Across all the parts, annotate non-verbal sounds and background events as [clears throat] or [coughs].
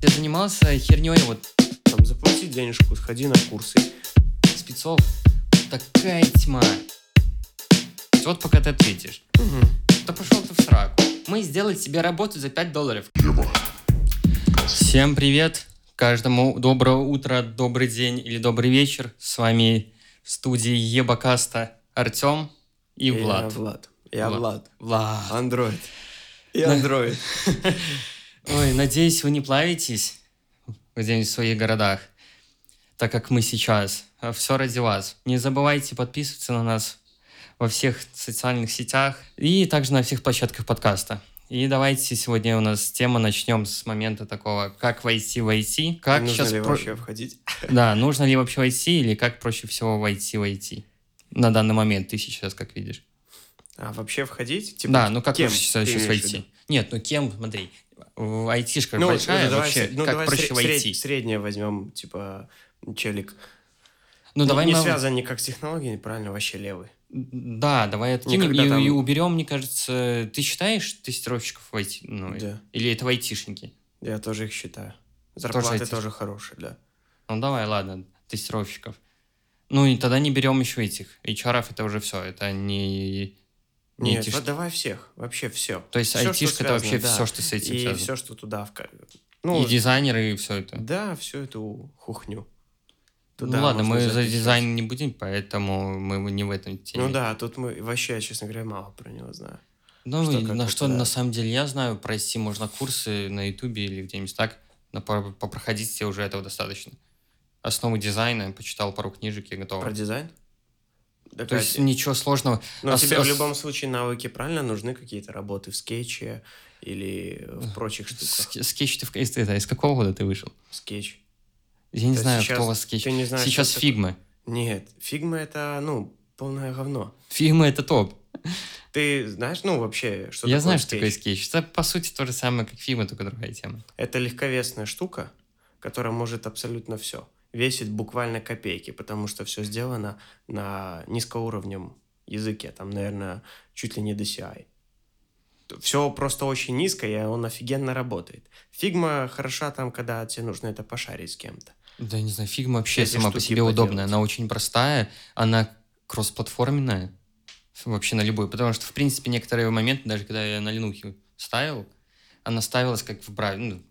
Я занимался херней вот Там заплати денежку, сходи на курсы. спецов. Такая тьма. Вот пока ты ответишь. Да пошел ты в сраку. Мы сделали тебе работу за 5 долларов. Всем привет. Каждому доброе утро, добрый день или добрый вечер. С вами в студии Ебакаста Артем и Влад. Я Влад. Я Влад. Влад. Андроид. И андроид. [laughs] Ой, надеюсь, вы не плавитесь где-нибудь в своих городах, так как мы сейчас. Все ради вас. Не забывайте подписываться на нас во всех социальных сетях и также на всех площадках подкаста. И давайте сегодня у нас тема начнем с момента такого, как войти в IT, как Нужно сейчас ли про- вообще входить? [laughs] да, нужно ли вообще войти или как проще всего войти в IT на данный момент ты сейчас как видишь. А вообще входить? Типа, да, ну как кем проще сейчас, ты сейчас имеешь в войти? Нет, ну кем, смотри, айтишка Ну, большая, ну, давай вообще, ну, как давай проще сре- войти? сред- Среднее возьмем, типа, челик. Ну, давай не мы- связан никак с технологией, правильно, вообще левый. Да, давай откинем и, там- и уберем, мне кажется... Ты считаешь тестировщиков в IT? Ну, Да. Или это айтишники? Я тоже их считаю. Зарплаты айтишник. тоже хорошие, да. Ну, давай, ладно, тестировщиков. Ну, и тогда не берем еще этих. HR это уже все, это не... не Нет, айтишки. вот давай всех, вообще все. То есть айтишка это вообще все, что с этим И связано. все, что туда вка- Ну, и дизайнеры, и все это. да, всю эту хухню. ну Туда ладно, можно мы за дизайн не будем, поэтому мы не в этом теме. Ну да, тут мы вообще, честно говоря, мало про него знаю. Ну, Что и на это, что да. на самом деле я знаю, пройти можно курсы на Ютубе или где-нибудь так, но по- попроходить тебе уже этого достаточно. Основы дизайна, почитал пару книжек, я готов. Про дизайн? Да, То есть ничего сложного. Но ос- тебе в ос- любом случае навыки правильно нужны какие-то работы в скетче или в прочих штуках. Ске- Скетч ты в- это, из какого года ты вышел? Скетч. Я не То знаю, сейчас кто у вас скетч. ты не знаешь, сейчас что это. Нет, Figma это, ну, полное говно. Figma это топ. Ты знаешь, ну, вообще, что я такое знаю, что скетч? такое скетч. Это по сути то же самое, как Figma, только другая тема. Это легковесная штука, которая может абсолютно все. Весит буквально копейки, потому что все сделано на низкоуровнем языке. Там, наверное, чуть ли не DCI. Все просто очень низко, и он офигенно работает. Figma хороша там, когда тебе нужно это пошарить с кем-то. Да, не знаю, Figma вообще Эти сама по себе удобная. поделать. Она очень простая, она кроссплатформенная вообще на любую. Потому что, в принципе, некоторые моменты, даже когда я на Linux ставил, она ставилась как в Brave, ну,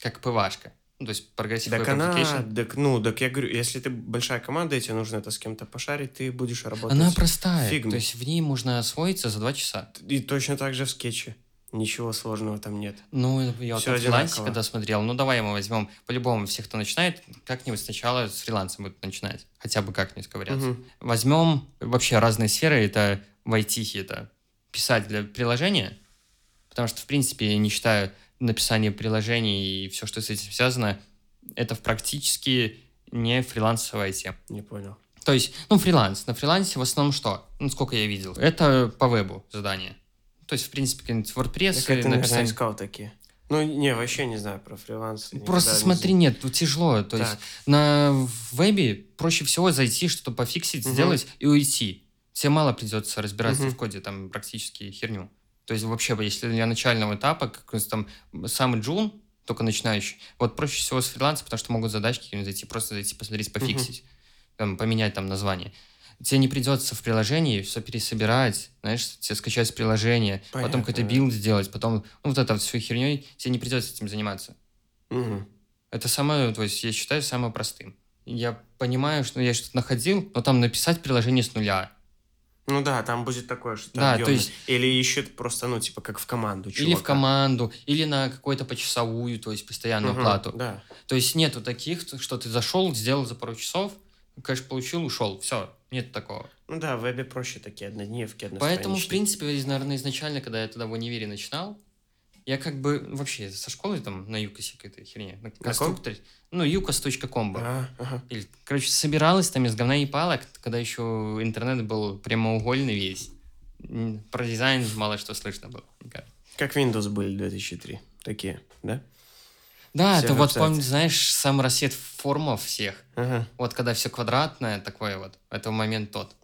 как PWA шка. Ну, то есть Progressive Так Web она, Application. так, ну, так я говорю, если ты большая команда, и тебе нужно это с кем-то пошарить, ты будешь работать. Она простая. фигме. То есть в ней можно освоиться за два часа. И точно так же в скетче. Ничего сложного там нет. Ну, я вот Всё в фрилансе, когда смотрел, ну, давай мы возьмем, по-любому, всех, кто начинает, как-нибудь сначала с фрилансом будут начинать. Хотя бы как-нибудь ковыряться. Мгм. Возьмем вообще разные сферы. Это в IT, это писать для приложения. Потому что, в принципе, я не считаю написание приложений и все, что с этим связано, это в практически не фрилансовая тема. Не понял. То есть, ну, фриланс. На фрилансе в основном что? Ну, сколько я видел. Это по вебу задание. То есть, в принципе, какой-нибудь WordPress, Так это, наверное, написание- искал такие. Ну, не, вообще не знаю про фриланс. Просто не смотри, знал. нет, тут тяжело. То есть Так. на вебе проще всего зайти, что-то пофиксить, Мгм. сделать и уйти. Тебе мало придется разбираться Мгм. в коде, там практически херню. То есть вообще, если для начального этапа, как там самый джун, только начинающий, вот проще всего с фриланса, потому что могут задачки какие-нибудь зайти, просто зайти посмотреть, пофиксить, там, поменять там название. Тебе не придется в приложении все пересобирать, знаешь, тебе скачать приложение, потом Понятно, какой-то да. билд сделать, потом ну, вот это вот всю херней, тебе не придется этим заниматься. Мгм. Это самое, то есть я считаю самым простым. Я понимаю, что я что-то находил, но там написать приложение с нуля. Ну да, там будет такое, что Да, то есть- Или ищет просто, ну, типа, как в команду Или в чувака. команду, или на какую-то почасовую, то есть постоянную Мгм, плату. Да. То есть нету таких, что ты зашел, сделал за пару часов, кэш получил, ушел. Все, нет такого. Ну да, в вебе проще такие однодневки, Поэтому, в принципе, наверное, изначально, когда я тогда в универе начинал, я как бы вообще со школы там на Юкосе какой-то херне, на конструкторе, ну, юкос.ком был. А, ага. Или, короче, собиралась там из говна и палок, когда еще интернет был прямоугольный весь. Про дизайн мало что слышно было. Как Windows были 2003. Такие, да? Да, Все это вот, помнишь, знаешь, сам рассвет формов всех. Ага. Вот когда все квадратное такое вот, это момент тот.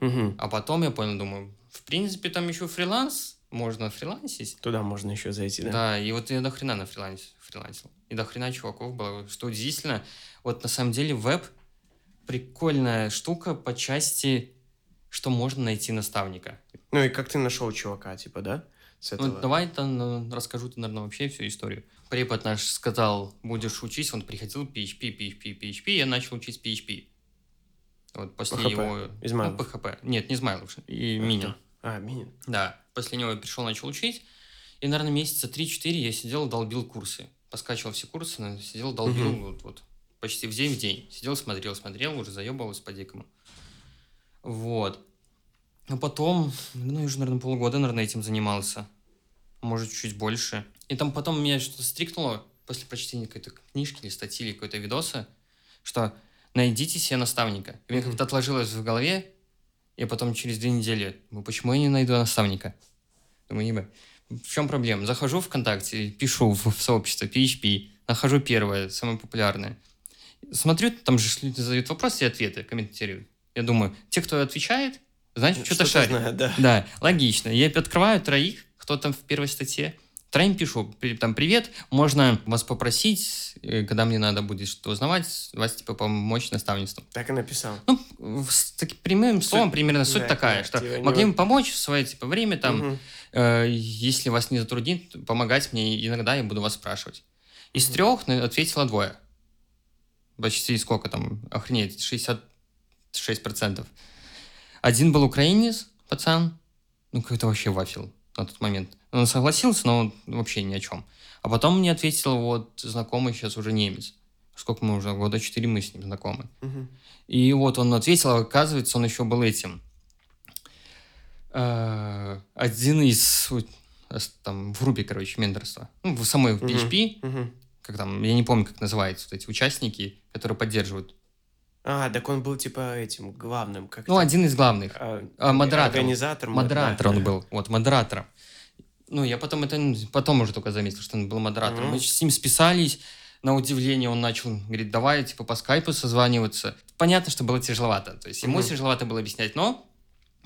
Мгм. А потом я понял, думаю, в принципе, там еще фриланс можно фрилансить. Туда можно еще зайти, да? Да, и вот я до хрена на фрилансе фрилансил. И до хрена чуваков было. Что удивительно, вот на самом деле веб прикольная штука по части, что можно найти наставника. Ну и как ты нашел чувака, типа, да? С Ну, давай там ну, расскажу ты, наверное, вообще всю историю. Препод наш сказал, будешь учить, он приходил PHP, PHP, PHP, я начал учить PHP. Вот после PHP. его... Измайлов. Ну, PHP. Нет, не Измайлов, и Минин. А, Минин. Да, после него я пришел, начал учить. И, наверное, месяца 3-4 я сидел, долбил курсы. Поскачивал все курсы, но сидел, долбил Мгм. вот, вот почти в день в день. Сидел, смотрел, смотрел, уже заебывался по-дикому. Вот. А потом, ну, я уже, наверное, полгода, наверное, этим занимался. Может, чуть больше. И там потом меня что-то стрикнуло после прочтения какой-то книжки или статьи или какой-то видоса, что найдите себе наставника. И мне как-то отложилось в голове, и потом через две недели, ну почему я не найду наставника? Думаю, ебать, в чем проблема? Захожу в ВКонтакте, пишу в, в сообщество PHP, нахожу первое, самое популярное. Смотрю, там же люди задают вопросы и ответы, комментируют. Я думаю, те, кто отвечает, значит, что-то шарит. знает, да. Да, логично. Я открываю троих, кто там в первой статье. Троим пишу, там, привет, можно вас попросить, э, когда мне надо будет что-то узнавать, вас, типа, помочь наставничеством. Так и написал. Ну, с таким прямым словом примерно суть да, такая, да, что типа могли бы помочь в свое, типа, время, там, Мгм. э, если вас не затруднит, помогать мне иногда, я буду вас спрашивать. Из Мгм. трех на- ответило двое. Почти сколько там, охренеть, 66%. Один был украинец, пацан, ну, какой-то вообще вафел на тот момент. Он согласился, но вообще ни о чем. А потом мне ответил вот знакомый сейчас уже немец. Сколько мы уже, года четыре мы с ним знакомы. Мгм. И вот он ответил, а оказывается, он еще был этим. Э, Один из там в группе, короче, менторства. Ну, в самой. PHP, Мгм. как там, я не помню, как называются вот эти участники, которые поддерживают. А, так он был, типа, этим, главным. Как Ну, там? один из главных. А, а, модератором. Организатор. мо- Модератор да, он да. был. Вот, модератором. Ну, я потом это н- потом уже только заметил, что он был модератором. Мгм. Мы с ним списались. На удивление он начал, говорит, давай, типа, по скайпу созваниваться. Понятно, что было тяжеловато. То есть ему Мгм. тяжеловато было объяснять, но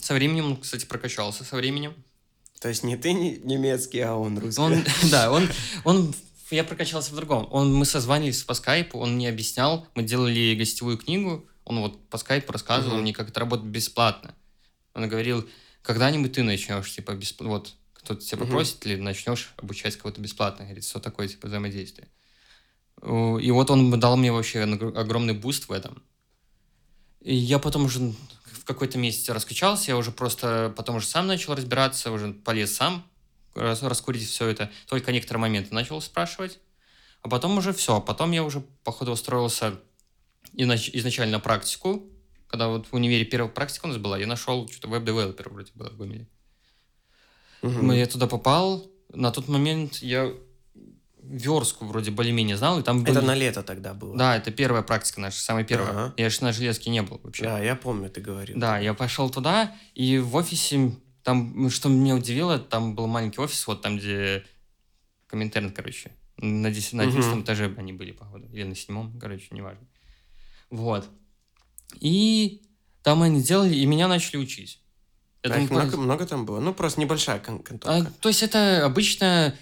со временем, он, кстати, прокачался со временем. То есть не ты не- немецкий, а он русский. Он, [laughs] да, он, он, я прокачался в другом. Он, мы созванивались по скайпу, он мне объяснял, мы делали гостевую книгу, он вот по скайпу рассказывал Мгм. мне, как это работает бесплатно. Он говорил, когда-нибудь ты начнешь, типа, бесп... вот, кто-то тебя попросит, или начнешь обучать кого-то бесплатно. Говорит, что такое, типа, взаимодействие. И вот он дал мне вообще огромный буст в этом. И я потом уже в какой-то месяц раскачался, я уже просто потом уже сам начал разбираться, уже полез сам раскурить все это. Только некоторые моменты начал спрашивать. А потом уже все. Потом я уже, походу, устроился изначально на практику. Когда вот в универе первая практика у нас была, я нашел что-то веб-девелопера вроде было в Гомеле. Мгм. Я туда попал. На тот момент я верстку вроде более-менее знал, и там Это были- на лето тогда было. Да, это первая практика наша, самая первая. Ага. Я же на железке не был вообще. Да, я помню, ты говорил. Да, я пошел туда, и в офисе, там, ну, что меня удивило, там был маленький офис, вот там, где Коминтерн, короче. На, десять- на Мгм. 11 этаже они были, походу. Или на седьмом, короче, неважно. Вот. И там они делали, и меня начали учить. Я А думаю, их много, просто- много там было? Ну, просто небольшая кон- а, конторка. то есть это обычная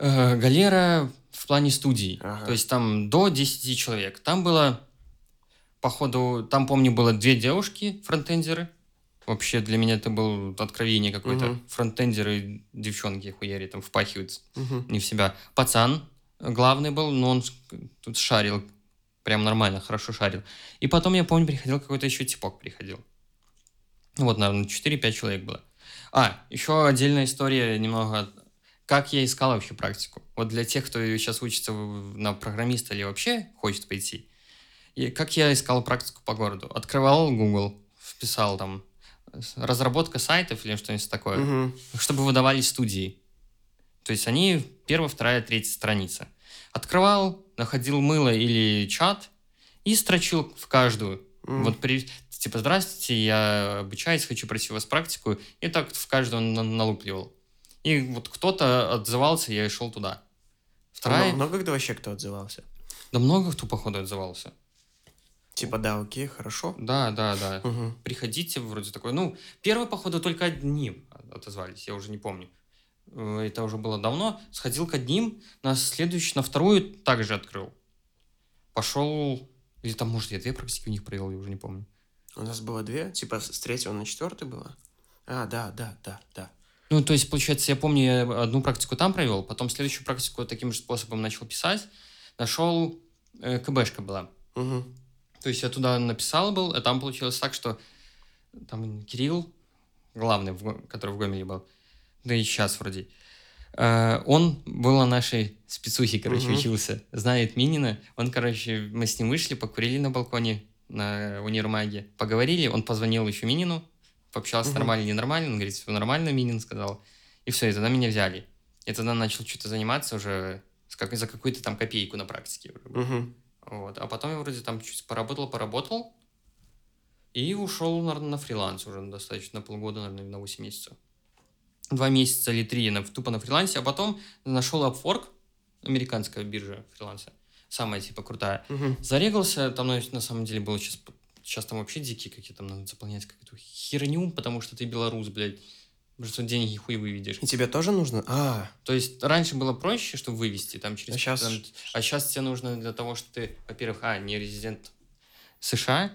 э, галера в плане студии. Ага. То есть там до 10 человек. Там было, походу, там, помню, было две девушки, фронтендеры. Вообще для меня это было откровение какое-то. Мгм. Фронтендеры, девчонки хуяри там впахивают Мгм. не в себя. Пацан главный был, но он тут шарил. Прям нормально, хорошо шарил. И потом, я помню, приходил какой-то еще типок приходил. Вот, наверное, 4-5 человек было. А, еще отдельная история немного, как я искал вообще практику. Вот для тех, кто сейчас учится на программиста или вообще хочет пойти. И как я искал практику по городу? Открывал Google, вписал там разработка сайтов или что-нибудь такое Мгм. чтобы выдавали студии. То есть они первая, вторая, третья страница. Открывал, находил мыло или чат и строчил в каждую. М. Вот при, типа, здравствуйте, я обучаюсь, хочу пройти у вас практику. И так в каждую на- налупливал. И вот кто-то отзывался, я и шел туда. Вторая... А Много кто вообще кто отзывался? Да много кто, походу, отзывался. Типа, да, окей, хорошо. Да, да, да. Мгм. Приходите, вроде такой. Ну, первый, походу, только одни отозвались, я уже не помню. Э, это уже было давно. Сходил к одним, на следующий, на вторую также открыл. Пошел, или там, может, я две практики у них провел, я уже не помню. У нас было две, типа с третьего на четвертый было. А, да, да, да, да. Ну, то есть, получается, я помню, я одну практику там провел, потом следующую практику таким же способом начал писать. Нашел, э, КБшка была. Угу. То есть я туда написал был, а там получилось так, что там Кирилл, главный, который в Гомеле был, да и сейчас вроде, э, он был на нашей спецухе, короче, Мгм. учился, знает Минина. Он, короче, мы с ним вышли, покурили на балконе на универмаге, поговорили, он позвонил еще Минину, пообщался Мгм. нормально, ненормально, он говорит, все нормально, Минин сказал. И все, и тогда меня взяли. И тогда начал что-то заниматься уже как- за какую-то там копейку на практике. уже. Угу. Вот. А потом я вроде там чуть поработал, поработал. И ушел, наверное, на фриланс уже достаточно, на полгода, наверное, на 8 месяцев. Два месяца или три на, тупо на фрилансе, а потом нашел Upwork, американская биржа фриланса, самая типа крутая. Угу. Зарегался, там ну, на самом деле было сейчас, сейчас там вообще дикие какие там надо заполнять какую-то херню, потому что ты белорус, блядь. Потому что деньги хуй выведешь. И тебе тоже нужно? А, То есть раньше было проще, чтобы вывести там через... А там- а сейчас тебе нужно для того, что ты, во-первых, а, не резидент США,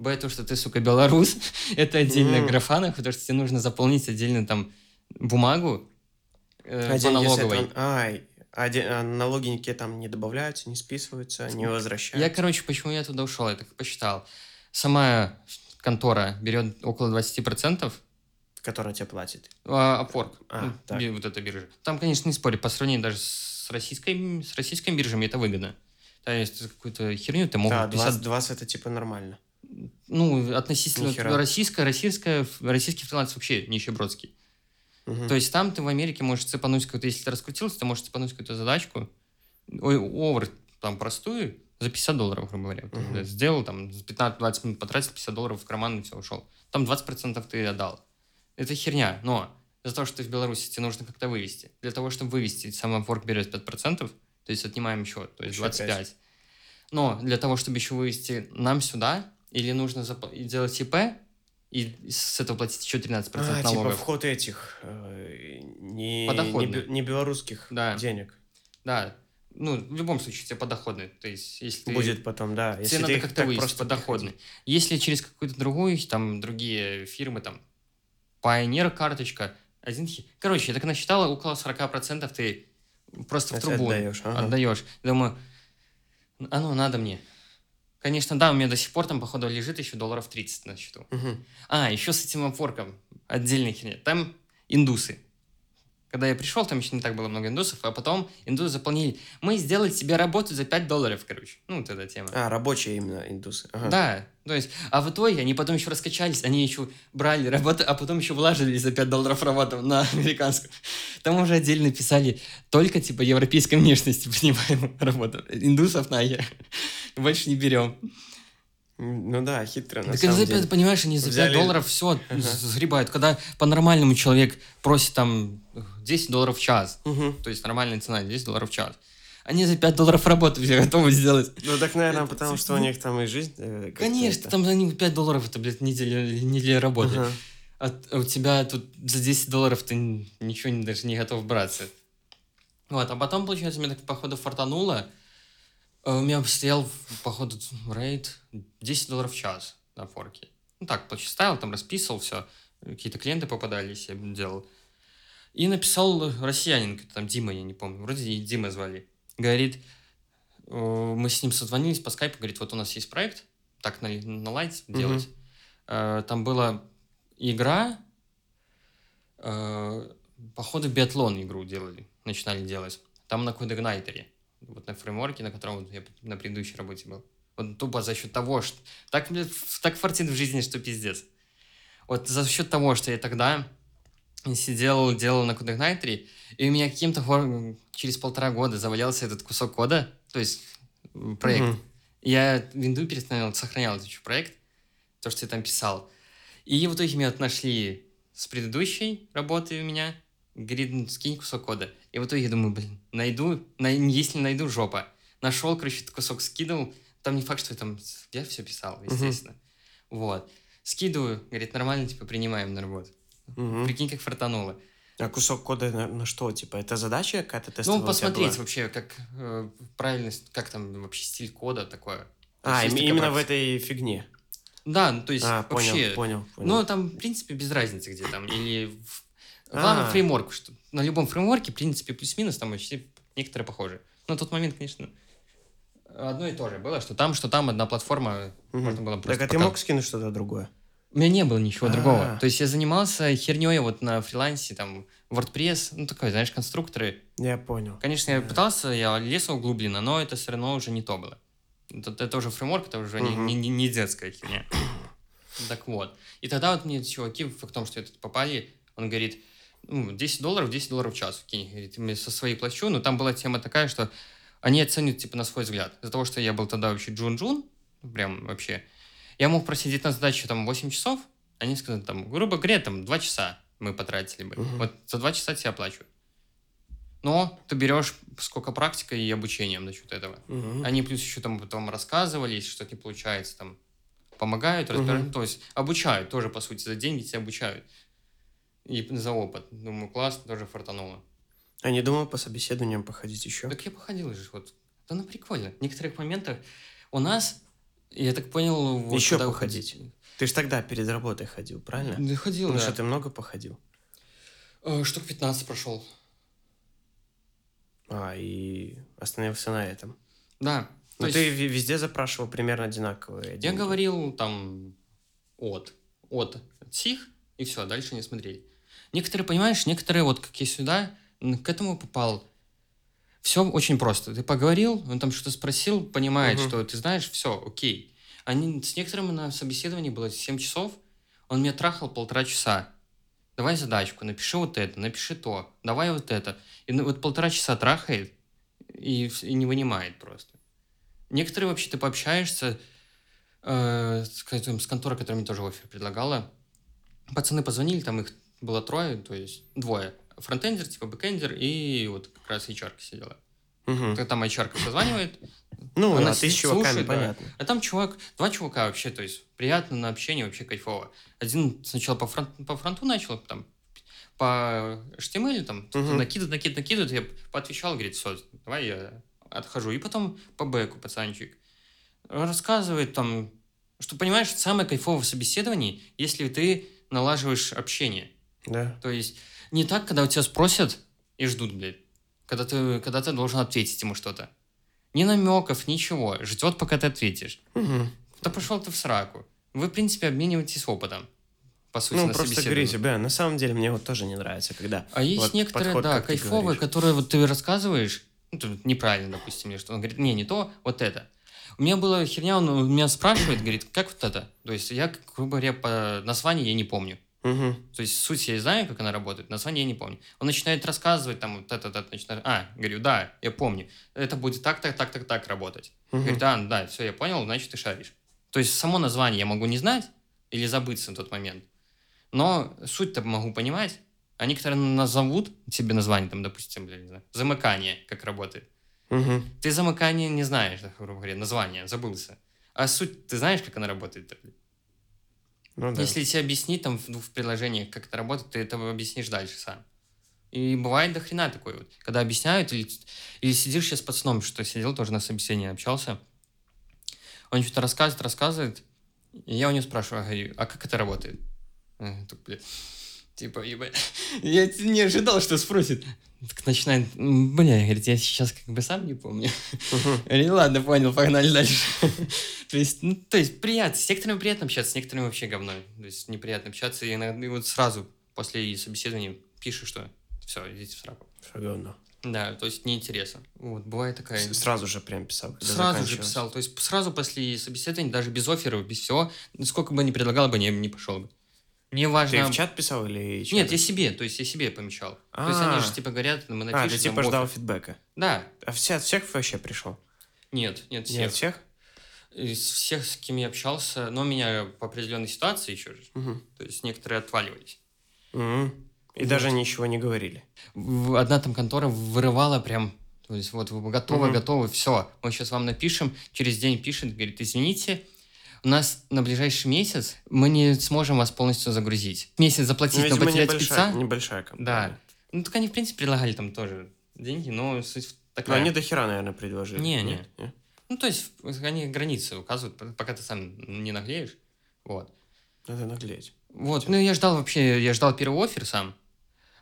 б, то, что ты, сука, белорус, [laughs] это отдельная М. графа, потому что тебе нужно заполнить отдельно там бумагу э, а по налоговой. этого- Ай, а, де- а налоги никакие там не добавляются, не списываются, не Я, возвращаются. короче, почему я туда ушел, я так посчитал. Сама контора берет около 20%, Которая тебе платит. а, Upwork, А, ну, так. вот эта биржа. Там, конечно, не спорю, по сравнению даже с российской, с российской биржами это выгодно. То есть какую-то херню ты мог Да, 50 20, 20 это типа нормально. ну, относительно Нихера. российская, российская, российский фриланс вообще нищебродский. Мгм. То есть там ты в Америке можешь цепануть какую-то, если ты раскрутился, ты можешь цепануть какую-то задачку, ой, овер, там, простую, за 50 долларов, грубо говоря. Ты Мгм. Сделал, там, за 15-20 минут потратил, 50 долларов в карман и все, ушел. Там 20% ты отдал. Это херня, но за то, что ты в Беларуси, тебе нужно как-то вывести. Для того, чтобы вывести, сам Upwork берет 5%, то есть отнимаем еще, то есть Еще 25. Но для того, чтобы еще вывести нам сюда, или нужно зап- делать ИП, и с этого платить еще 13% А, типа налогов. вход этих э, не, не, не белорусских Да. денег. Да. Ну, в любом случае, тебе подоходный. То есть, если ты... Будет потом, да. Тебе Если надо как-то просто подоходный. Если через какую-то другую, там, другие фирмы, там, Pioneer карточка, один Короче, я так насчитала, около 40% ты просто в приходить, трубу отдаешь. ага. отдаешь. Думаю, оно надо мне. Конечно, да, у меня до сих пор там, походу, лежит еще долларов 30 на счету. Мгм. А, еще с этим опорком. Отдельная херня. Там индусы. Когда я пришел, там еще не так было много индусов, а потом индусы заполнили. Мы сделали себе работу за 5 долларов, короче. Ну, вот эта тема. А, рабочие именно индусы. Ага. Да, то есть, а в итоге они потом еще раскачались, они еще брали работу, а потом еще влаживали за 5 долларов работу на американскую. Там уже отдельно писали только, типа, европейской внешности понимаем работу. Индусов нахер. Больше не берем. Ну да, хитро на Так самом за деле. 5, понимаешь, они за 5 Взяли- долларов все Ага. сгребают. Когда по-нормальному человек просит там 10 долларов в час, Мгм. то есть нормальная цена 10 долларов в час, они за 5 долларов работы все готовы сделать. Ну так, наверное, Это потому что у них там и жизнь... э, Конечно, это. там за них 5 долларов это, блядь, неделя, неделя работы. Ага. А у тебя тут за 10 долларов ты ничего не, даже не готов браться. Вот, а потом, получается, мне так, походу, фартануло. Э, У меня стоял, походу, рейд 10 долларов в час на форке. Ну так, ставил, там расписывал все. Какие-то клиенты попадались, я делал. И написал россиянин, там Дима, я не помню, вроде Дима звали. Говорит, э, мы с ним созвонились по скайпу, говорит, вот у нас есть проект, так на, на лайте Мгм. делать. Э, Там была игра, э, походу биатлон игру делали, начинали делать. Там на Кодегнайтере, вот на фреймворке, на котором я на предыдущей работе был. Вот тупо за счет того, что... Так, так фартит в жизни, что пиздец. Вот за счет того, что я тогда сидел, делал на Кодегнайтере, и у меня каким-то хор- через полтора года завалялся этот кусок кода, то есть проект. Мгм. Я винду перестановил, сохранял этот проект, то, что я там писал. И в итоге меня нашли с предыдущей работы у меня, говорит, «Ну, скинь кусок кода. И в итоге я думаю, блин, найду, най- если найду, жопа. Нашел, короче, этот кусок скидывал. Там не факт, что я там, я все писал, естественно. Вот. Скидываю, говорит, нормально, типа, принимаем на работу. Мгм. Прикинь, как фартануло. А кусок кода на, на что? Типа, это задача какая-то тестовая? Ну, у тебя посмотреть вообще, как э, правильность, как там вообще стиль кода такое. А, им- именно в этой фигне. Да, ну, то есть А, понял, вообще... понял, понял. Ну, там, в принципе, без разницы, где там. Или... в- Главное, А. фреймворк. Что на любом фреймворке, в принципе, плюс-минус, там вообще некоторые похожи. На тот момент, конечно, одно и то же было, что там, что там одна платформа, Мгм. можно было просто Так, а ты мог скинуть что-то другое? У меня не было ничего А. другого. То есть я занимался херней вот на фрилансе, там, WordPress, ну, такой, знаешь, конструкторы. Я понял. Конечно, я пытался, я лез углубленно, но это все равно уже не то было. Это, это уже фреймворк, это уже не, не, не- детская херня. [coughs] Так вот. И тогда вот мне чуваки, в том, что это попали, он говорит, ну, 10 долларов, 10 долларов в час. Кинь, говорит, мне со своей плачу. Но там была тема такая, что они оценят, типа, на свой взгляд. Из-за того, что я был тогда вообще джун-джун, прям вообще, я мог просидеть на задачу там 8 часов, они сказали, там, грубо говоря, там 2 часа мы потратили бы. Мгм. Вот за 2 часа тебя оплачивают. Но ты берешь сколько практикой и обучением насчет этого. Мгм. Они плюс еще там потом рассказывали, если что-то не получается, там помогают, разбирают, то есть обучают тоже, по сути, за деньги тебя обучают. И за опыт. Думаю, классно, тоже фартануло. А не думал по собеседованиям походить еще? Так я походил же, вот. Да на прикольно. В некоторых моментах у нас, я так понял, вот Еще походить. уходи- Ты же тогда перед работой ходил, правильно? Да ходил, Ну да. что, ты много походил? Э, Штук 15 прошел. А, и остановился на этом. Да. Но есть ты везде запрашивал примерно одинаковые я деньги. говорил там от, от сих, и все, дальше не смотрели. Некоторые, понимаешь, некоторые, вот как я сюда, к этому попал, все очень просто. Ты поговорил, он там что-то спросил, понимает, Мгм. что ты знаешь, все, окей. Они, с некоторыми на собеседовании было 7 часов, он меня трахал полтора часа. Давай задачку, напиши вот это, напиши то, давай вот это. И ну, вот полтора часа трахает и, и не вынимает просто. Некоторые вообще ты пообщаешься э, с, с конторой, которая мне тоже офер предлагала. Пацаны позвонили, там их было трое, то есть двое. Фронтендер, типа бэкендер, и вот как раз HR сидела. Мгм. Там HR позванивает, Ну, Она а ты с чуваками, слушает, да. понятно. а там чувак, два чувака вообще, то есть приятно на общение, вообще кайфово. Один сначала по, фронт- по фронту начал, там по HTML там Мгм. накидывает, накидывает, накидывает, я поотвечал, говорит, все, давай я отхожу. И потом по бэку пацанчик рассказывает там, что, понимаешь, самое кайфовое в собеседовании, если ты налаживаешь общение. Да. То есть не так, когда у тебя спросят и ждут, блядь. Когда ты, когда ты должен ответить ему что-то. Ни намеков, ничего. Ждет, пока ты ответишь. Мгм. Да пошел ты в сраку. Вы, в принципе, обмениваетесь опытом. По сути, Ну, на просто говорите, бля, на самом деле мне вот тоже не нравится, когда... А есть вот некоторые, подход, да, кайфовые, говоришь. которые вот ты рассказываешь, ну, тут неправильно, допустим, или что. Он говорит, не, не то, вот это. У меня была херня, он меня спрашивает, говорит, как вот это? То есть я, грубо говоря, по названию я не помню. Мгм. То есть суть я знаю, как она работает, название я не помню. Он начинает рассказывать, там, вот это, это, начинает... А, говорю, да, я помню. Это будет так, так, так, так, так работать. Мгм. Говорит, а, ну да, все, я понял, значит, ты шаришь. То есть само название я могу не знать или забыться на тот момент. Но суть-то могу понимать. А некоторые назовут себе название, там, допустим, блин, не знаю, замыкание, как работает. Мгм. Ты замыкание не знаешь, да, грубо говоря, название, забылся. А суть, ты знаешь, как она работает? Ну да. Если тебе объяснить там в двух приложениях, как это работает, ты это объяснишь дальше сам. И бывает до хрена такой вот. Когда объясняют, или, или сидишь сейчас с пацаном, что сидел тоже на собеседовании, общался, он что-то рассказывает, рассказывает, и я у него спрашиваю, говорю, а как это работает? Типа, ебать, [laughs] я не ожидал, что спросит. Так начинает, «М, бля, говорит, я сейчас как бы сам не помню. [laughs] Говорю, ладно, понял, погнали дальше. [laughs] То есть, ну, то есть приятно, с некоторыми приятно общаться, с некоторыми вообще говно. То есть неприятно общаться, и иногда и вот сразу после собеседования пишешь, что все, идите в сраку. Всё говно. Да, то есть неинтересно. Вот, бывает такая... Сразу же прям писал, Сразу же писал. То есть сразу после собеседования, даже без офферов, без всего, сколько бы ни предлагал бы, не, не пошел бы. Мне важно... Ты в чат писал или чат? Нет, я себе, то есть я себе помечал. То есть они А. же типа говорят, мы А, напишем. ты типа ждал оффер. фидбэка. Да, А все, от всех вообще пришел? нет, нет, всех. Нет, всех? Из всех, с кем я общался, но меня по определенной ситуации еще же, Мгм. то есть некоторые отваливались. Мгм. И Вот. даже ничего не говорили. Одна там контора вырывала прям, то есть вот вы готовы, Мгм. готовы, все, мы сейчас вам напишем, через день пишет, говорит, извините, у нас на ближайший месяц мы не сможем вас полностью загрузить. Месяц заплатить, Ну, но потерять небольшая, спеца. небольшая компания. Да. Ну, так они, в принципе, предлагали там тоже деньги, но суть Но такая. они до хера, наверное, предложили. Не, Нет? Не? Ну, то есть, они границы указывают, пока ты сам не наглеешь. Вот. Надо наглеть. Вот, ну, я ждал вообще, я ждал первый офер сам,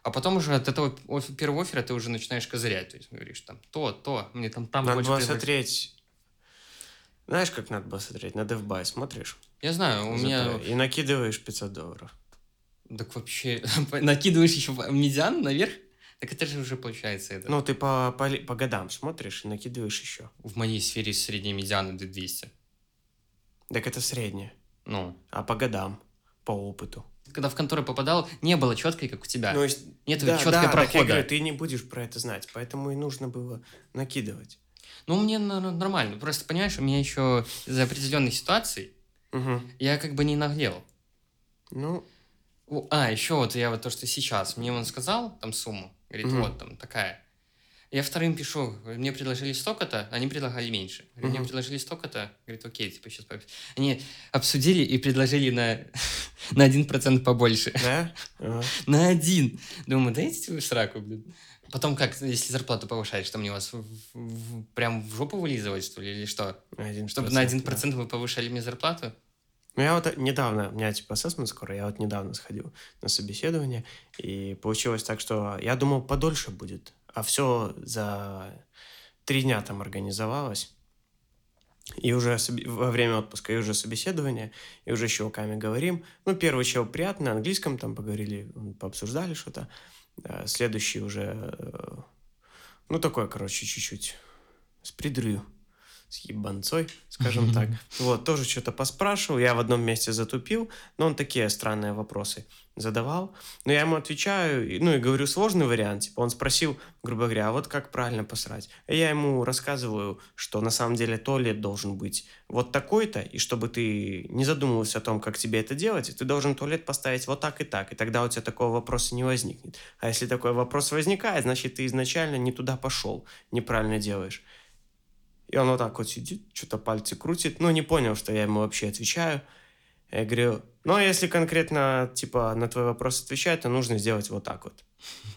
а потом уже от этого оф- первого оффера ты уже начинаешь козырять. То есть, говоришь, там, то, то, мне там, там надо больше было предложили. смотреть... Знаешь, как надо было смотреть? На DevBuy смотришь. Я знаю, у меня... И накидываешь 500 долларов. Так вообще, [laughs] накидываешь еще медиан наверх? Так это же уже получается это. Ну, ты по, по, по годам смотришь и накидываешь еще. В моей сфере средняя медиана 200. Так это среднее. Ну, А по годам, по опыту. когда в контору попадал, не было четкой, как у тебя. Ну, есть- Нет да, четкой да, так я прохода. говорю, ты не будешь про это знать, поэтому и нужно было накидывать. Ну, мне нормально. Просто, понимаешь, у меня еще из-за определенных ситуаций Мгм. я как бы не наглел. Ну, А, еще вот я вот то, что сейчас. Мне он сказал там сумму. Говорит, Мгм. вот там такая. Я вторым пишу, мне предложили столько-то, они предлагали меньше. Говорю, Мне предложили столько-то, говорит, окей, типа сейчас Они обсудили и предложили на, [laughs] на 1% побольше. да? [laughs] Ага. На один. Думаю, дайте вы сраку, блин. Потом как, если зарплату повышать, что мне вас в- в- прям в жопу вылизывать, что ли, или что? Один Чтобы на процент, 1% да. вы повышали мне зарплату? Ну, я вот недавно, у меня типа ассессмент скоро, я вот недавно сходил на собеседование, и получилось так, что я думал, подольше будет, а все за три дня там организовалось. И уже во время отпуска, и уже собеседование, и уже с чуваками говорим. Ну, первый чел приятный, на английском там поговорили, пообсуждали что-то. А Следующий уже, э, ну, такой, короче, чуть-чуть. С придрью, с ебанцой, скажем так. Вот, тоже что-то поспрашивал, я в одном месте затупил, но он такие странные вопросы задавал. Но я ему отвечаю, ну и говорю сложный вариант. Типа он спросил, грубо говоря, а вот как правильно посрать? И я ему рассказываю, что на самом деле туалет должен быть вот такой-то, и чтобы ты не задумывался о том, как тебе это делать, ты должен туалет поставить вот так и так, и тогда у тебя такого вопроса не возникнет. А если такой вопрос возникает, значит, ты изначально не туда пошел, неправильно делаешь. И он вот так вот сидит, что-то пальцы крутит. Ну, не понял, что я ему вообще отвечаю. Я говорю, ну, если конкретно, типа, на твой вопрос отвечать, то нужно сделать вот так вот.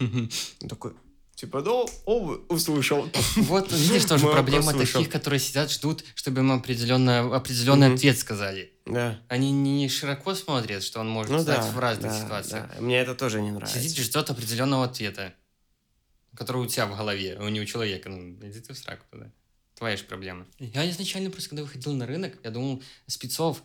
[laughs] Он такой, типа, ну, о, услышал. Вот, видишь, тоже [laughs] проблема таких, которые сидят, ждут, чтобы им определенно, определенный ответ сказали. Да. Они не широко смотрят, что он может Ну стать да, в разных да, ситуациях. да. Мне это тоже не нравится. Сидит, ждет определенного ответа, который у тебя в голове, а не у человека. Ну, иди ты в сраку туда. Твоя же проблема. Я изначально просто, когда выходил на рынок, я думал, спецов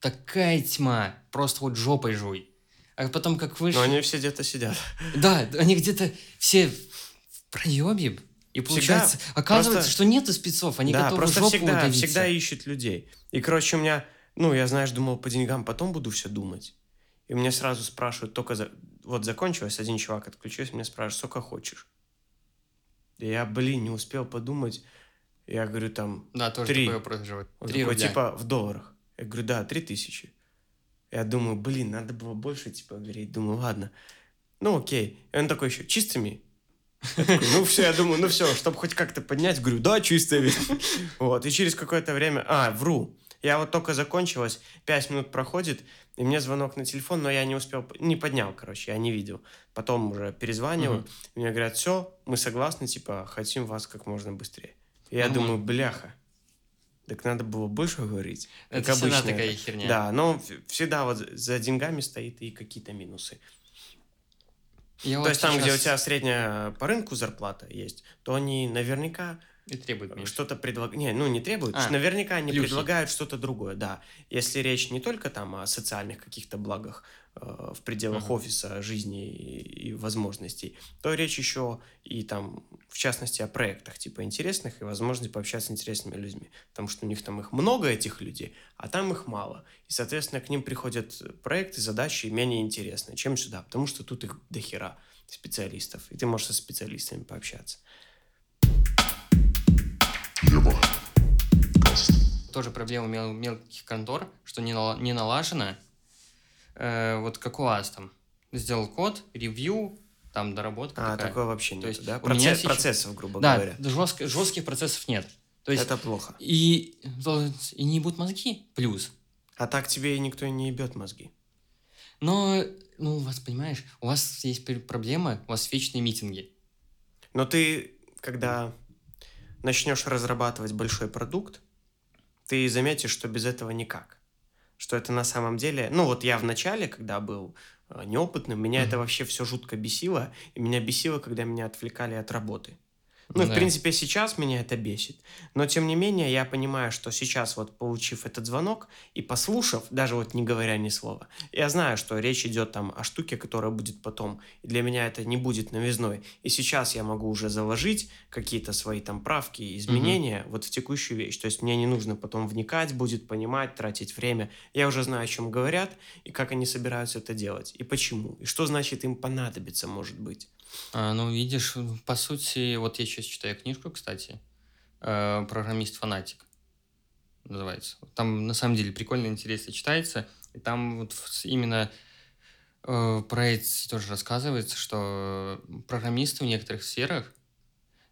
такая тьма, просто вот жопой жуй. А потом как вышел... Но они все где-то сидят. Да, они где-то все в проебе. И получается, оказывается, просто- что нету спецов, они да, готовы просто жопу всегда, удавиться. всегда ищут людей. И, короче, у меня, ну, я, знаешь, думал по деньгам, потом буду все думать. И меня сразу спрашивают, только за... вот закончилось, один чувак отключился, меня спрашивает, сколько хочешь? И я, блин, не успел подумать. Я говорю, там, Да, тоже Три. такой вопрос живет. он Три такой, рубля. типа, в долларах. Я говорю, да, три тысячи. Я думаю, блин, надо было больше, типа, говорить. Думаю, ладно. Ну, окей. И он такой еще, чистыми? Такой, ну, все, я думаю, ну, все, чтобы хоть как-то поднять, говорю, да, чистыми. [laughs] Вот, и через какое-то время, а, вру. Я вот только закончилась, пять минут проходит, и мне звонок на телефон, но я не успел, не поднял, короче, я не видел. Потом уже перезваниваю, и мне говорят, все, мы согласны, типа, хотим вас как можно быстрее. И я Нормально. думаю, бляха, так надо было больше говорить. Это как всегда обычно такая это. херня. Да, но всегда вот за деньгами стоит и какие-то минусы. Я То вот есть там, где у сейчас тебя средняя по рынку зарплата есть, то они наверняка И меньше. что-то предлагают. Не, ну не требуют. А, наверняка они плюхи. предлагают что-то другое, да. Если речь не только там о социальных каких-то благах в пределах Ага. офиса, жизни и, и возможностей, то речь еще и там, в частности, о проектах, типа интересных и возможности пообщаться с интересными людьми. Потому что у них там их много, этих людей, а там их мало. И, соответственно, к ним приходят проекты, задачи менее интересные, чем сюда. Потому что тут их до хера специалистов. И ты можешь со специалистами пообщаться. Тоже проблема мел- мелких контор, что не, нала- не налажено. Э, вот как у вас там. Сделал код, ревью, там доработка А, такая. такое вообще нет, есть да? Процесс- сейчас- Процессов, грубо Да, говоря. жестко- жестких процессов нет. То есть Это плохо. и, и не будут мозги, плюс. А так тебе и никто не ебет мозги. Но, ну, у вас, понимаешь, у вас есть пр- проблема, у вас вечные митинги. Но ты, когда начнешь разрабатывать большой продукт, ты заметишь, что без этого никак. Что это на самом деле... Ну, вот я в начале, когда был э, неопытным, меня Мгм. это вообще все жутко бесило. И меня бесило, когда меня отвлекали от работы. Ну, Ну в да. принципе, сейчас меня это бесит. Но, тем не менее, я понимаю, что сейчас, вот получив этот звонок и послушав, даже вот не говоря ни слова, я знаю, что речь идет там о штуке, которая будет потом. И для меня это не будет новизной. И сейчас я могу уже заложить какие-то свои там правки, изменения вот в текущую вещь. То есть мне не нужно потом вникать, будет понимать, тратить время. Я уже знаю, о чем говорят и как они собираются это делать. И почему. И что значит им понадобится, может быть. А, ну, видишь, по сути, вот я сейчас читаю книжку, кстати, э, «Программист-фанатик» называется. Там, на самом деле, прикольно, интересно читается. И там вот именно э, про это тоже рассказывается, что программисты в некоторых сферах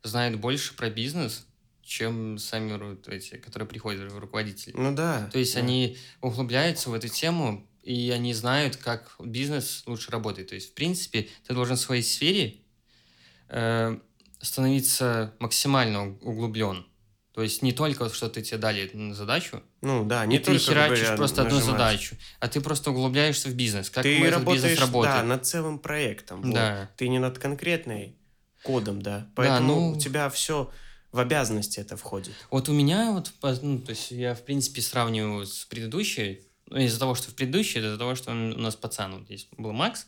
знают больше про бизнес, чем сами эти, которые приходят в руководители. Ну да. То есть да. они углубляются в эту тему, и они знают, как бизнес лучше работает. То есть, в принципе, ты должен в своей сфере э, становиться максимально углублен. То есть не только, что ты тебе дали задачу, Ну да, не и ты только херачишь говоря, просто одну нажимать. задачу, а ты просто углубляешься в бизнес. Как ты этот работаешь, бизнес работает. да, над целым проектом. вот. Да. Ты не над конкретной кодом, да. Поэтому ну- у тебя все в обязанности это входит. Вот у меня вот, ну, то есть я, в принципе, сравниваю с предыдущей, ну, из-за того, что в предыдущей, из-за того, что он- у нас пацан вот здесь был Макс,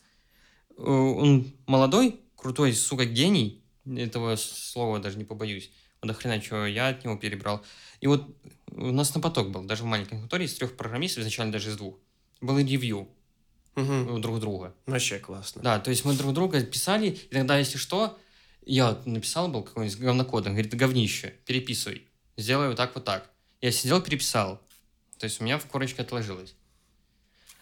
э, он молодой, крутой, сука, гений, этого слова даже не побоюсь, вот до хрена, что я от него перебрал. И вот у нас на поток был, даже в маленькой конторе, из трех программистов, изначально даже из двух, было ревью Мгм. у друг друга. Вообще классно. Да, то есть мы друг друга писали, и тогда, если что, я написал был какой-нибудь говнокод, он говорит, говнище, переписывай, сделай вот так, вот так. Я сидел, переписал. То есть у меня в корочке отложилось.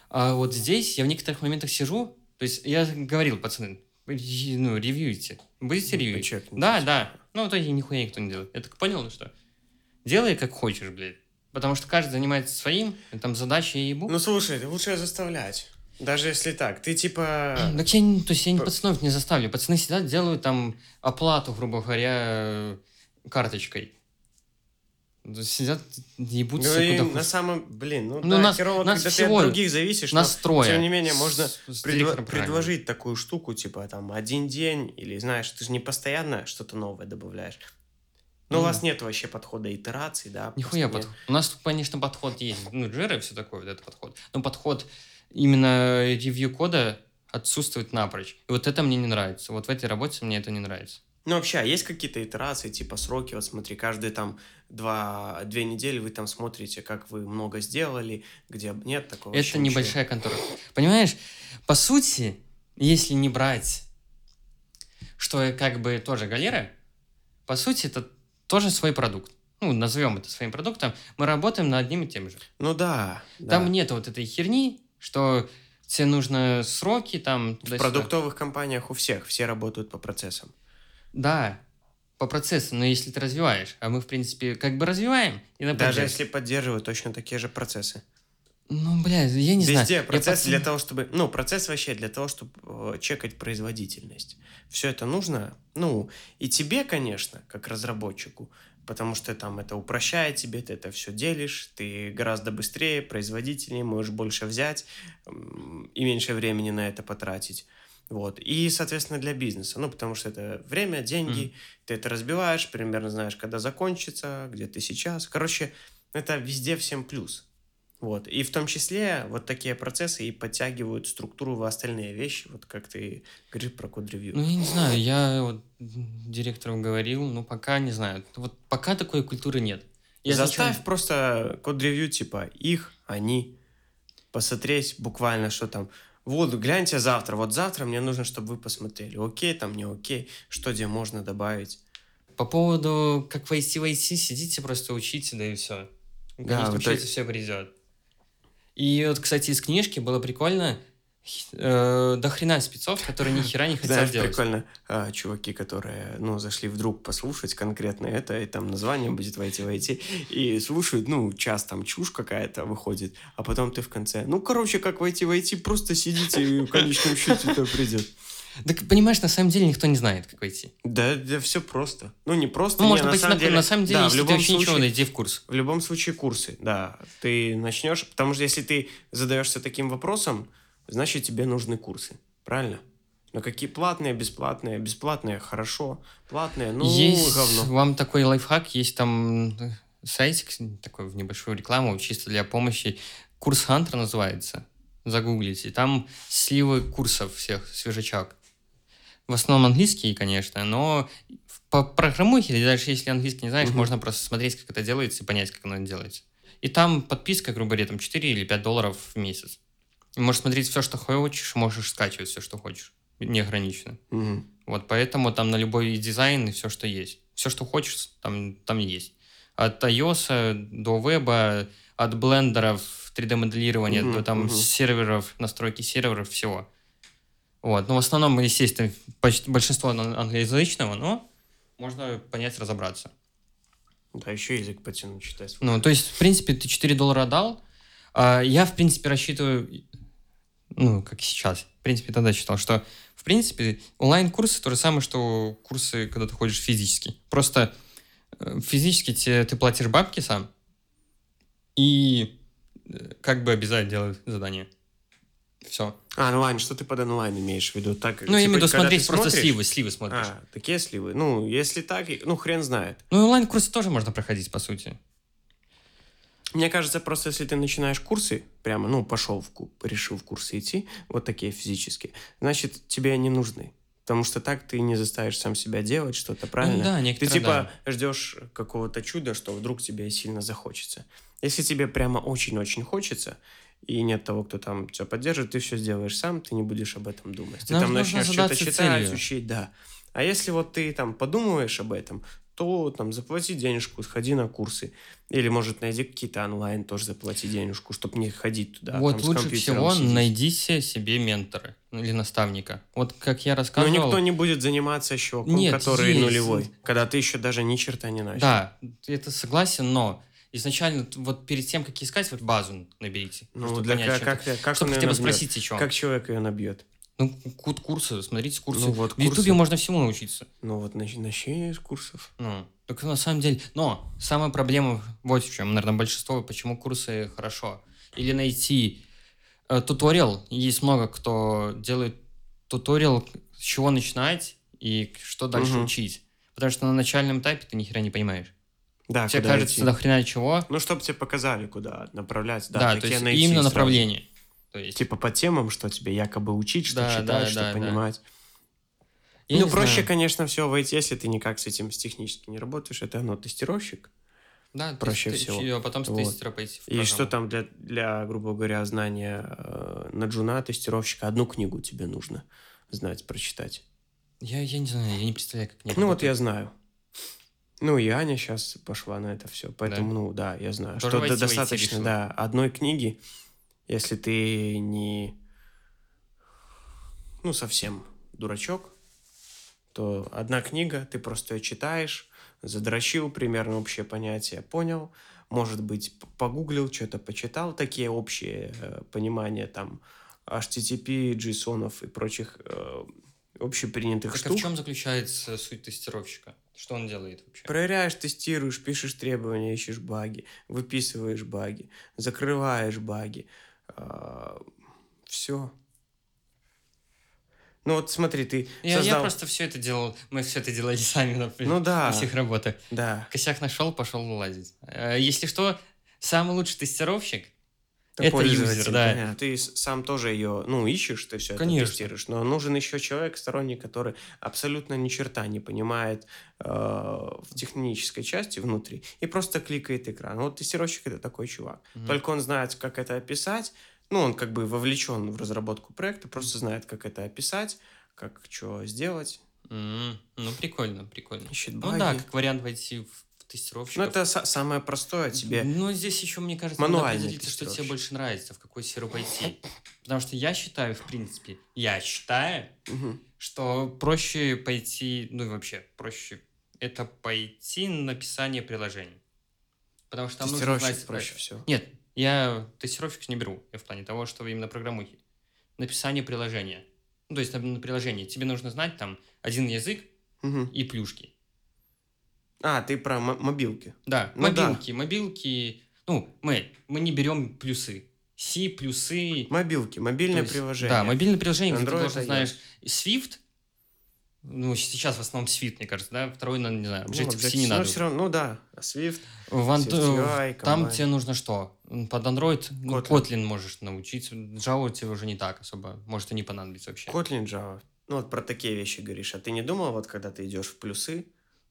А вот здесь я в некоторых моментах сижу, то есть я говорил, пацаны, ну, ревьюйте, будете Ну, почекните. Да, да. Ну, то нихуя никто не делает. Я так понял, ну что, делай как хочешь, блядь. Потому что каждый занимается своим, там задачи и ебу. Ну слушай, лучше заставлять. Даже если так. Ты типа... [clears throat] Так я, не- то есть я не пацанов не заставлю. Пацаны сидят, делают там оплату, грубо говоря, э, карточкой. Сидят, ебут Ну и на самом... Блин, ну, Ну, да, нас- херово, нас когда ты всего от других зависишь, но Настроя. тем не менее, можно С- правильно. предложить такую штуку, типа там один день, или знаешь, ты же не постоянно что-то новое добавляешь. Но Ну у вас да. нет вообще подхода итераций, да? Нихуя подход. У нас, конечно, подход есть. Ну, Jira и все такое, вот это подход. Но подход именно ревью кода отсутствует напрочь. И вот это мне не нравится. Вот в этой работе мне это не нравится. Ну, вообще, а есть какие-то итерации, типа сроки? Вот смотри, каждые там два, две недели вы там смотрите, как вы много сделали, где нет такого Это ничего. небольшая контора. Понимаешь, по сути, если не брать, что как бы тоже галера, по сути, это тоже свой продукт. Ну, назовем это своим продуктом. Мы работаем над одним и тем же. Ну да, да. Там нет вот этой херни, что тебе нужно сроки там... В продуктовых компаниях у всех, все работают по процессам. Да, по процессу, но если ты развиваешь, а мы, в принципе, как бы развиваем, и на Даже если поддерживают точно такие же процессы. Ну, бля, я не знаю. Везде Я процесс пацан- для того, чтобы... Ну, процесс вообще для того, чтобы э, чекать производительность. Все это нужно, ну, и тебе, конечно, как разработчику, потому что там это упрощает тебе, ты это все делишь, ты гораздо быстрее, производительнее, можешь больше взять и меньше времени на это потратить. Вот. И, соответственно, для бизнеса. Ну, потому что это время, деньги, Мгм. ты это разбиваешь, примерно знаешь, когда закончится, где ты сейчас. Короче, это везде всем плюс. Вот. И в том числе вот такие процессы и подтягивают структуру в остальные вещи, вот как ты говоришь про код-ревью. Ну, я не знаю, я вот директору говорил, но пока не знаю. Вот пока такой культуры нет. Я Заставь изначально- просто код-ревью типа их, они, посмотреть буквально, что там. Вот, гляньте завтра. Вот завтра мне нужно, чтобы вы посмотрели. Окей, там не окей. Что где можно добавить. По поводу, как войти в IT, сидите, просто учите, да и все. Да, вот учиться, это- все придет. И вот, кстати, из книжки было прикольно, э, до хрена спецов, которые ни хера не хотят Знаешь, делать. прикольно, а, чуваки, которые, ну, зашли вдруг послушать конкретно это, и там название будет войти, войти, и слушают, ну, час там чушь какая-то выходит, а потом ты в конце, ну, короче, как войти, войти, просто сидите, и в конечном счете это придет. Так понимаешь, на самом деле никто не знает, как войти. Да, да, все просто. Ну, не просто, Ну, не, можно на пойти самом на, деле, на самом деле, да, в если ты любом ничего случае, найди в курс. В любом случае курсы, да. Ты начнешь, потому что если ты задаешься таким вопросом, значит тебе нужны курсы, правильно? Но какие платные, бесплатные, бесплатные хорошо, платные, ну есть говно. вам такой лайфхак, есть там э, сайтик, такой в небольшую рекламу, чисто для помощи. Курс Хантер называется. Загуглите. Там сливы курсов всех, свежачок. В основном английские, конечно, но по программухе, даже если английский не знаешь, Мгм. можно просто смотреть, как это делается, и понять, как оно делается. И там подписка, грубо говоря, там 4 или 5 долларов в месяц. Можешь смотреть все, что хочешь, можешь скачивать все, что хочешь. Неограниченно. Мгм. Вот поэтому там на любой дизайн и все, что есть. Все, что хочешь, там, там есть. От iOS до веба, от блендеров, 3D-моделирования, Мгм, до там мгм. серверов, настройки серверов, всего. Вот. Но в основном, естественно, почти большинство ан- англоязычного, но можно понять, разобраться. Да, еще язык потянуть, читать. Ну, то есть, в принципе, ты 4 доллара отдал. а я, в принципе, рассчитываю, ну, как сейчас, в принципе, тогда считал, что, в принципе, онлайн-курсы то же самое, что курсы, когда ты ходишь физически. Просто э, физически те, ты платишь бабки сам и э, как бы обязательно делать задание. Все. А, онлайн, что ты под онлайн имеешь в виду? Так, Ну, я имею в типа, виду смотреть просто смотришь- сливы, сливы смотришь. А, такие сливы. Ну, если так, ну, хрен знает. Ну, онлайн-курсы тоже можно проходить, по сути. Мне кажется, просто если ты начинаешь курсы, прямо, ну, пошел в ку- решил в курсы идти, вот такие физические, значит, тебе они нужны. Потому что так ты не заставишь сам себя делать что-то, правильно? Ну, да, Ты некоторые, типа ждешь какого-то чуда, что вдруг тебе сильно захочется. Если тебе прямо очень-очень хочется, и нет того, кто там тебя поддержит, ты все сделаешь сам, ты не будешь об этом думать. Ты Нам там начнешь что-то читать, целью. учить, да. А если вот ты там подумаешь об этом, то там заплати денежку, сходи на курсы. Или, может, найди какие-то онлайн, тоже заплати денежку, чтобы не ходить туда. вот там, лучше всего сидеть. найдите себе ментора ну, или наставника. Вот как я Но рассказывал... никто не будет заниматься чуваком, Нет, который есть. нулевой, когда ты еще даже ни черта не начал. Да, это согласен, но изначально вот перед тем, как искать, вот базу наберите. Ну, для понять, как, как, как чтобы хотя бы спросить, о чем. Как человек ее набьет? Ну, курсы, смотрите курсы. Ну, вот В Ютубе курсы. можно всему научиться. Ну вот нач- начни с курсов. Ну, так на самом деле... Но самая проблема вот в чем, наверное, большинство, почему курсы хорошо. Или найти э, туториал. Есть много кто делает туториал, с чего начинать и что дальше Мгм. учить. Потому что на начальном этапе ты ни хера не понимаешь. Да, Тебе кажется, идти. до хрена чего. Ну, чтобы тебе показали, куда направлять. Да, Да, то есть найти именно сразу. направление. То есть, Типа по темам, что тебе якобы учить, что Да, читать, да, что да, да. понимать. я ну, проще, знаю. конечно, все войти, если ты никак с этим с технически не работаешь. Это, ну, тестировщик. Да, проще тест- всего. и потом с Вот. тестера пойти в И что там для, для, грубо говоря, знания э, на джуна, тестировщика, одну книгу тебе нужно знать, прочитать. Я, я не знаю, я не представляю, как не Ну, вот я знаю. Ну, и Аня сейчас пошла на это все. Поэтому, Да? ну, да, я знаю. Тоже что достаточно, да, одной книги, если ты не, ну, совсем дурачок, то одна книга, ты просто ее читаешь, задрочил примерно общее понятие, понял, может быть, погуглил, что-то почитал, такие общие э, понимания там HTTP, JSON и прочих э, общепринятых Так а штук. в чем заключается суть тестировщика? Что он делает вообще? Проверяешь, тестируешь, пишешь требования, ищешь баги, выписываешь баги, закрываешь баги. Все. Ну вот смотри, ты Я, я создал... просто все это делал, мы все это делали [laughs] сами на, Ну да, на всех работах. да. Косяк нашел, пошел лазить. Э, Если что, самый лучший тестировщик Это юзер, да. понятно. Ты сам тоже ее, ну, ищешь, ты все это Конечно. тестируешь. Но нужен еще человек сторонний, который абсолютно ни черта не понимает э, в технической части внутри и просто кликает экран. Вот тестировщик это такой чувак. Мгм. Только он знает, как это описать. Ну, он как бы вовлечен в разработку проекта, просто знает, как это описать, как что сделать, М, Ну, прикольно, прикольно. ищет Ну баги. да, как вариант войти в тестировщиков. Ну, это са- самое простое тебе. Ну, здесь еще, мне кажется, надо определиться, что тебе больше нравится, в какую сферу пойти. Потому что я считаю, в принципе, я считаю, Мгм. что проще пойти, ну и вообще, проще это пойти на написание приложений. Потому что там нужно знать... проще всего. Нет, я тестировщик не беру, я в плане того, что именно программухи. Написание приложения. Ну, то есть на приложение. Тебе нужно знать там один язык Мгм. и плюшки. А, ты про мо- мобилки. Да, Ну да. мобилки, мобилки. Ну, мы, мы не берем плюсы. C, плюсы. Мобилки, мобильное есть, приложение. Да, мобильное приложение, где ты Android, должен знаешь Swift. Ну, сейчас в основном Swift, мне кажется, да? Второй, ну, не знаю, Ну, Objective-C не Objective-C, надо. ну, все равно, ну да. Swift, В Анд- CFTI, Там Combine. тебе нужно что? Под Android ну, Kotlin. Kotlin можешь научиться. Java тебе уже не так особо. Может, и не понадобится вообще. Kotlin, Java. Ну, вот про такие вещи говоришь. А ты не думал, вот когда ты идешь в плюсы,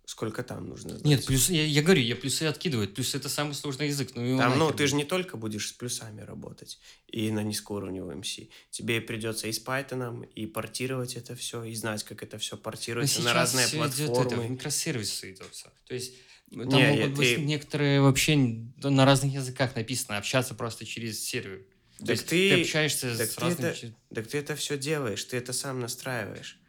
сколько там нужно знать? Нет, плюсы, я, я говорю, я плюсы откидываю. Плюсы это самый сложный язык. Ну, Там, ну, ты же будет. не только будешь с плюсами работать и на низкоуровневом MC. Тебе придется и с Python, и портировать это все, и знать, как это все портируется на разные всё идёт это, платформы. в микросервисы идет все. То есть там Не, могут я- быть ты- некоторые вообще на разных языках написано, общаться просто через сервер. То Так есть ты- ты общаешься так с ты разными... это- Так ты это все делаешь, ты это сам настраиваешь.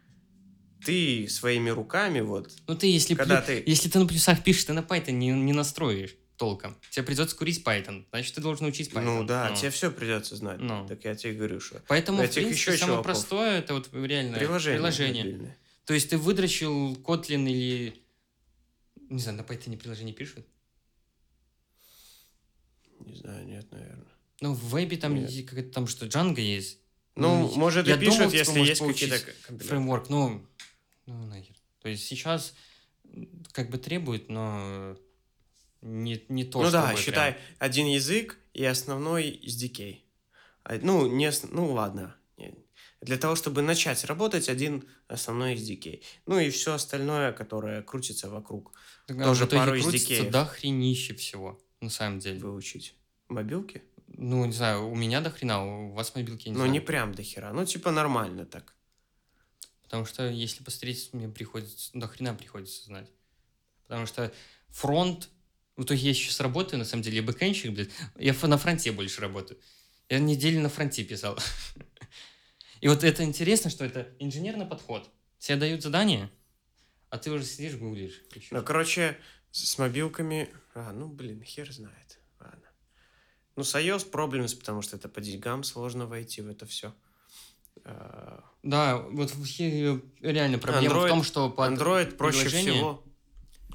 Ты своими руками вот, Ну ты если, когда плю- ты... если ты на плюсах пишешь, ты на Python не, не настроишь толком. Тебе придется курить Python. Значит, ты должен учить Python. Ну да, тебе все придется знать. Ну. Так я тебе говорю, что Поэтому, У в принципе, еще самое чуваков. простое, это вот реально приложение. приложение. мобильное. То есть ты выдрочил Kotlin или... Не знаю, на Python приложение пишут? Не знаю, нет, наверное. Ну, в вебе там, какая-то там что, Django есть. Ну, я- может, я и пишут, думал, типа, если есть какие-то. Фреймворк, ну, ну нахер. То есть сейчас как бы требует, но не, не то, Ну да, считай, прям- один язык и основной SDK. А, Ну, не, ос- ну ладно. Для того, чтобы начать работать, один основной SDK. Ну и все остальное, которое крутится вокруг, Так, а тоже пару крутится SDK. до хренище всего, на самом деле. выучить. Мобилки? Ну, не знаю, у меня до хрена, у вас мобилки, не ну, знаю. не прям до хера. Ну, типа нормально так. Потому что если посмотреть, мне приходится, до хрена приходится знать. Потому что фронт, в итоге я сейчас работаю, на самом деле, я бэкэнщик, блядь, я на фронте больше работаю. Я неделю на фронте писал. [laughs] И вот это интересно, что это инженерный подход. Тебе дают задание, а ты уже сидишь, гуглишь. Ну, короче, с, мобилками... А, ну, блин, хер знает. Ладно. Ну, с iOS проблемс, потому что это по деньгам сложно войти в это все. Да, вот в- реально проблема в Android- том, что под Android проще всего.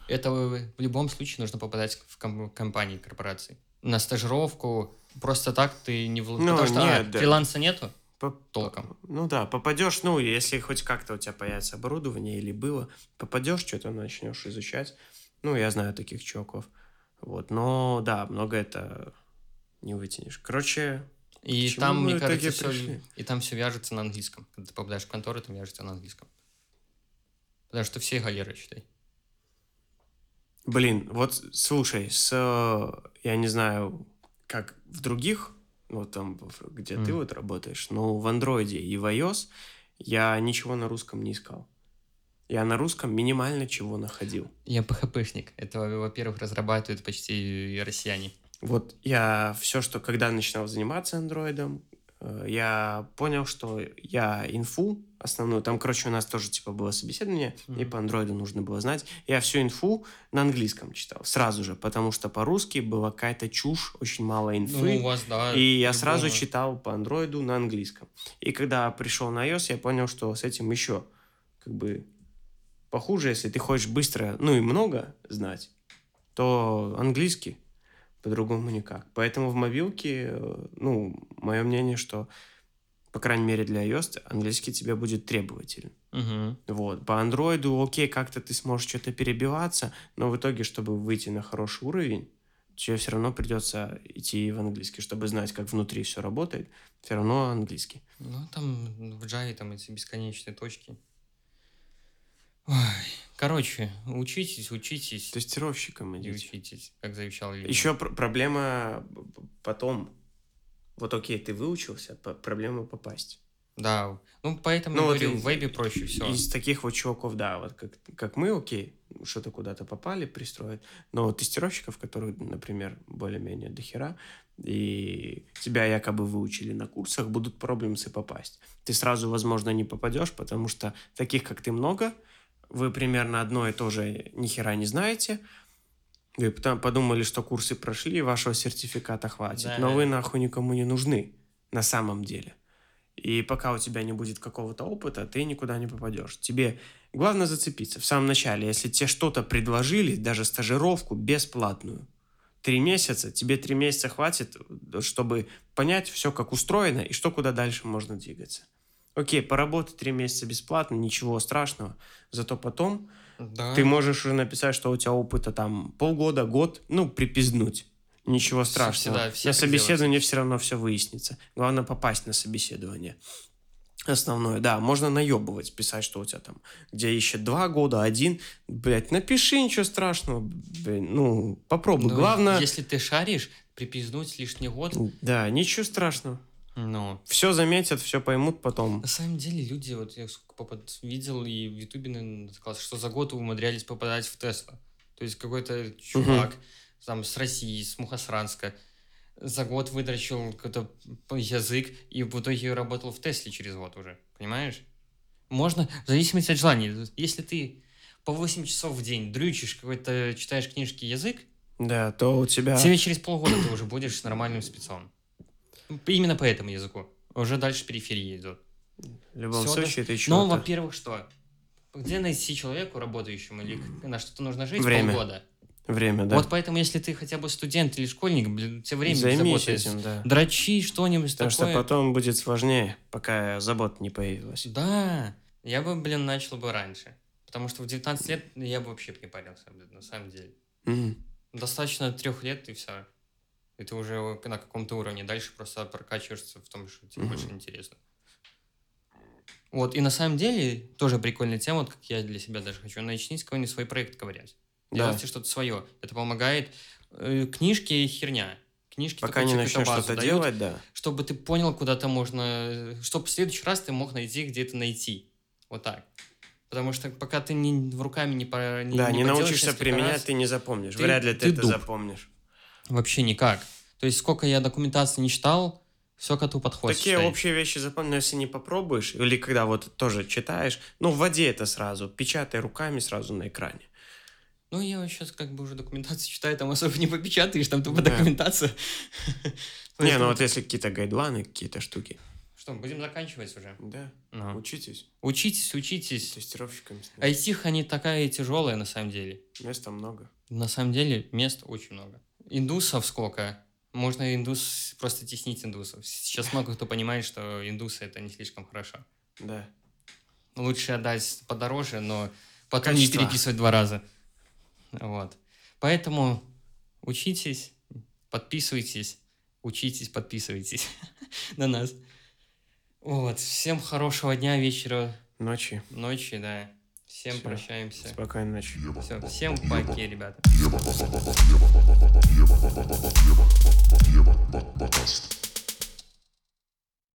Это в любом случае нужно попадать в ком- компании, корпорации. На стажировку просто так ты не Ну, Потому что а, нет, да. фриланса нету. По- Толком. Ну да, попадешь, ну, если хоть как-то у тебя появится оборудование или было, попадешь, что-то начнешь изучать. Ну, я знаю таких чуваков. Вот, но да, много это не вытянешь. Короче, И К чему там, мне кажется, все, пришли? и там все вяжется на английском. Когда ты попадаешь в контору, там вяжется на английском. Потому что все галеры, считай. блин, вот слушай, с, э, я не знаю, как в других, вот там, где ты Мгм. вот работаешь, но в андроиде и в iOS я ничего на русском не искал. Я на русском минимально чего находил. Я PHP-шник. Это, во-первых, разрабатывают почти россияне. Вот я все, что когда начинал заниматься андроидом, э, я понял, что я инфу основную, там, короче, у нас тоже типа было собеседование, и Мгм. по андроиду нужно было знать. Я всю инфу на английском читал сразу же, потому что по-русски была какая-то чушь, очень мало инфы. Ну, у вас, да. И я любого. сразу читал по андроиду на английском. И когда пришел на iOS, я понял, что с этим еще как бы похуже, если ты хочешь быстро, ну и много знать, то английский по-другому никак. Поэтому в мобилке, э, ну, мое мнение, что, по крайней мере для iOS, английский тебе будет требователен. Мгм. Вот. По андроиду, окей, как-то ты сможешь что-то перебиваться, но в итоге, чтобы выйти на хороший уровень, тебе все равно придется идти в английский, чтобы знать, как внутри все работает, все равно английский. Ну, там в Java там эти бесконечные точки. Ой. Короче, учитесь, учитесь. Тестировщиком И идите. учитесь, как завещал Ленин. Еще пр- проблема потом. Вот окей, ты выучился, проблема попасть. Да, ну поэтому Ну, я вот говорю, из- в вебе проще все. Из таких вот чуваков, да, вот как, как мы, окей, что-то куда-то попали, пристроят. Но тестировщиков, которые, например, более-менее дохера, и тебя якобы выучили на курсах, будут проблемы попасть. Ты сразу, возможно, не попадешь, потому что таких, как ты, много, вы примерно одно и то же ни хера не знаете, вы подумали, что курсы прошли, вашего сертификата хватит, да. но вы нахуй никому не нужны на самом деле. И пока у тебя не будет какого-то опыта, ты никуда не попадешь. Тебе главное зацепиться в самом начале. Если тебе что-то предложили, даже стажировку бесплатную, три месяца, тебе три месяца хватит, чтобы понять все, как устроено и что куда дальше можно двигаться. Окей, поработай три месяца бесплатно, ничего страшного. Зато потом да. ты можешь уже написать, что у тебя опыта там полгода, год, ну, припизнуть. Ничего страшного. Всегда, все на собеседовании все равно все выяснится. Главное попасть на собеседование. Основное, да, можно наебывать, писать, что у тебя там, где ищет два года, один, блядь, напиши, ничего страшного, блин, ну, попробуй, ну, главное... Если ты шаришь, припизнуть лишний год... Да, ничего страшного. Ну. Все заметят, все поймут потом. На самом деле люди, вот я сколько попад... видел и в Ютубе натыкался, что за год умудрялись попадать в Тесла. То есть какой-то чувак угу. там с России, с Мухасранска, за год выдрачил какой-то язык и в итоге работал в Тесле через год уже. Понимаешь? Можно, в зависимости от желания. Если ты по 8 часов в день дрючишь какой-то, читаешь книжки язык, да, то у тебя... Тебе через полгода ты уже будешь нормальным спецом. Именно по этому языку. Уже дальше периферии идут. В любом Все, случае, ты что Ну, во-первых, что? Где найти человеку, работающему, или на что-то нужно жить Время. полгода? Время, да. Вот поэтому, если ты хотя бы студент или школьник, блин, тебе время Займись этим, да. Дрочи что-нибудь Потому такое. что потом будет сложнее, пока забот не появилась. Да. Я бы, блин, начал бы раньше. Потому что в 19 лет я бы вообще не парился, блин, на самом деле. Mm. Достаточно трех лет и все. И ты уже на каком-то уровне. Дальше просто прокачиваешься в том, что тебе mm-hmm. больше интересно. Вот, и на самом деле, тоже прикольная тема, вот как я для себя даже хочу, начни с кого-нибудь свой проект ковырять. Да. Делайте что-то свое. Это помогает. Э, книжки херня. Книжки Пока не начнешь что-то дают, делать, да. Чтобы ты понял, куда-то можно... Чтобы в следующий раз ты мог найти, где это найти. Вот так. Потому что пока ты не, руками не, не Да, не, не научишься применять, раз, ты не запомнишь. Ты, Вряд ли ты, ты это дуб. запомнишь. Вообще никак. То есть сколько я документации не читал, все коту подходит. Такие считай. общие вещи запомнил, если не попробуешь, или когда вот тоже читаешь, ну, в воде это сразу, печатай руками сразу на экране. Ну, я сейчас как бы уже документацию [laughs] читаю, там особо не попечатаешь, там тупо да. документация. [laughs] Не, ну вот если какие-то гайдлайны, какие-то штуки. Что, будем заканчивать уже? Да. Ну. Учитесь. Учитесь, учитесь. Тестировщиками. IT они такая тяжелая на самом деле. Места много. На самом деле мест очень много. Индусов сколько? Можно индус просто теснить индусов. Сейчас [laughs] много кто понимает, что индусы это не слишком хорошо. Да. Лучше отдать подороже, но потом Качество. не переписывать два раза. Вот. Поэтому учитесь, подписывайтесь, учитесь, подписывайтесь [laughs] на нас. Вот. Всем хорошего дня, вечера. Ночи. Ночи, да. Всем Все. прощаемся. Спокойной ночи. Все, всем паки, ребята.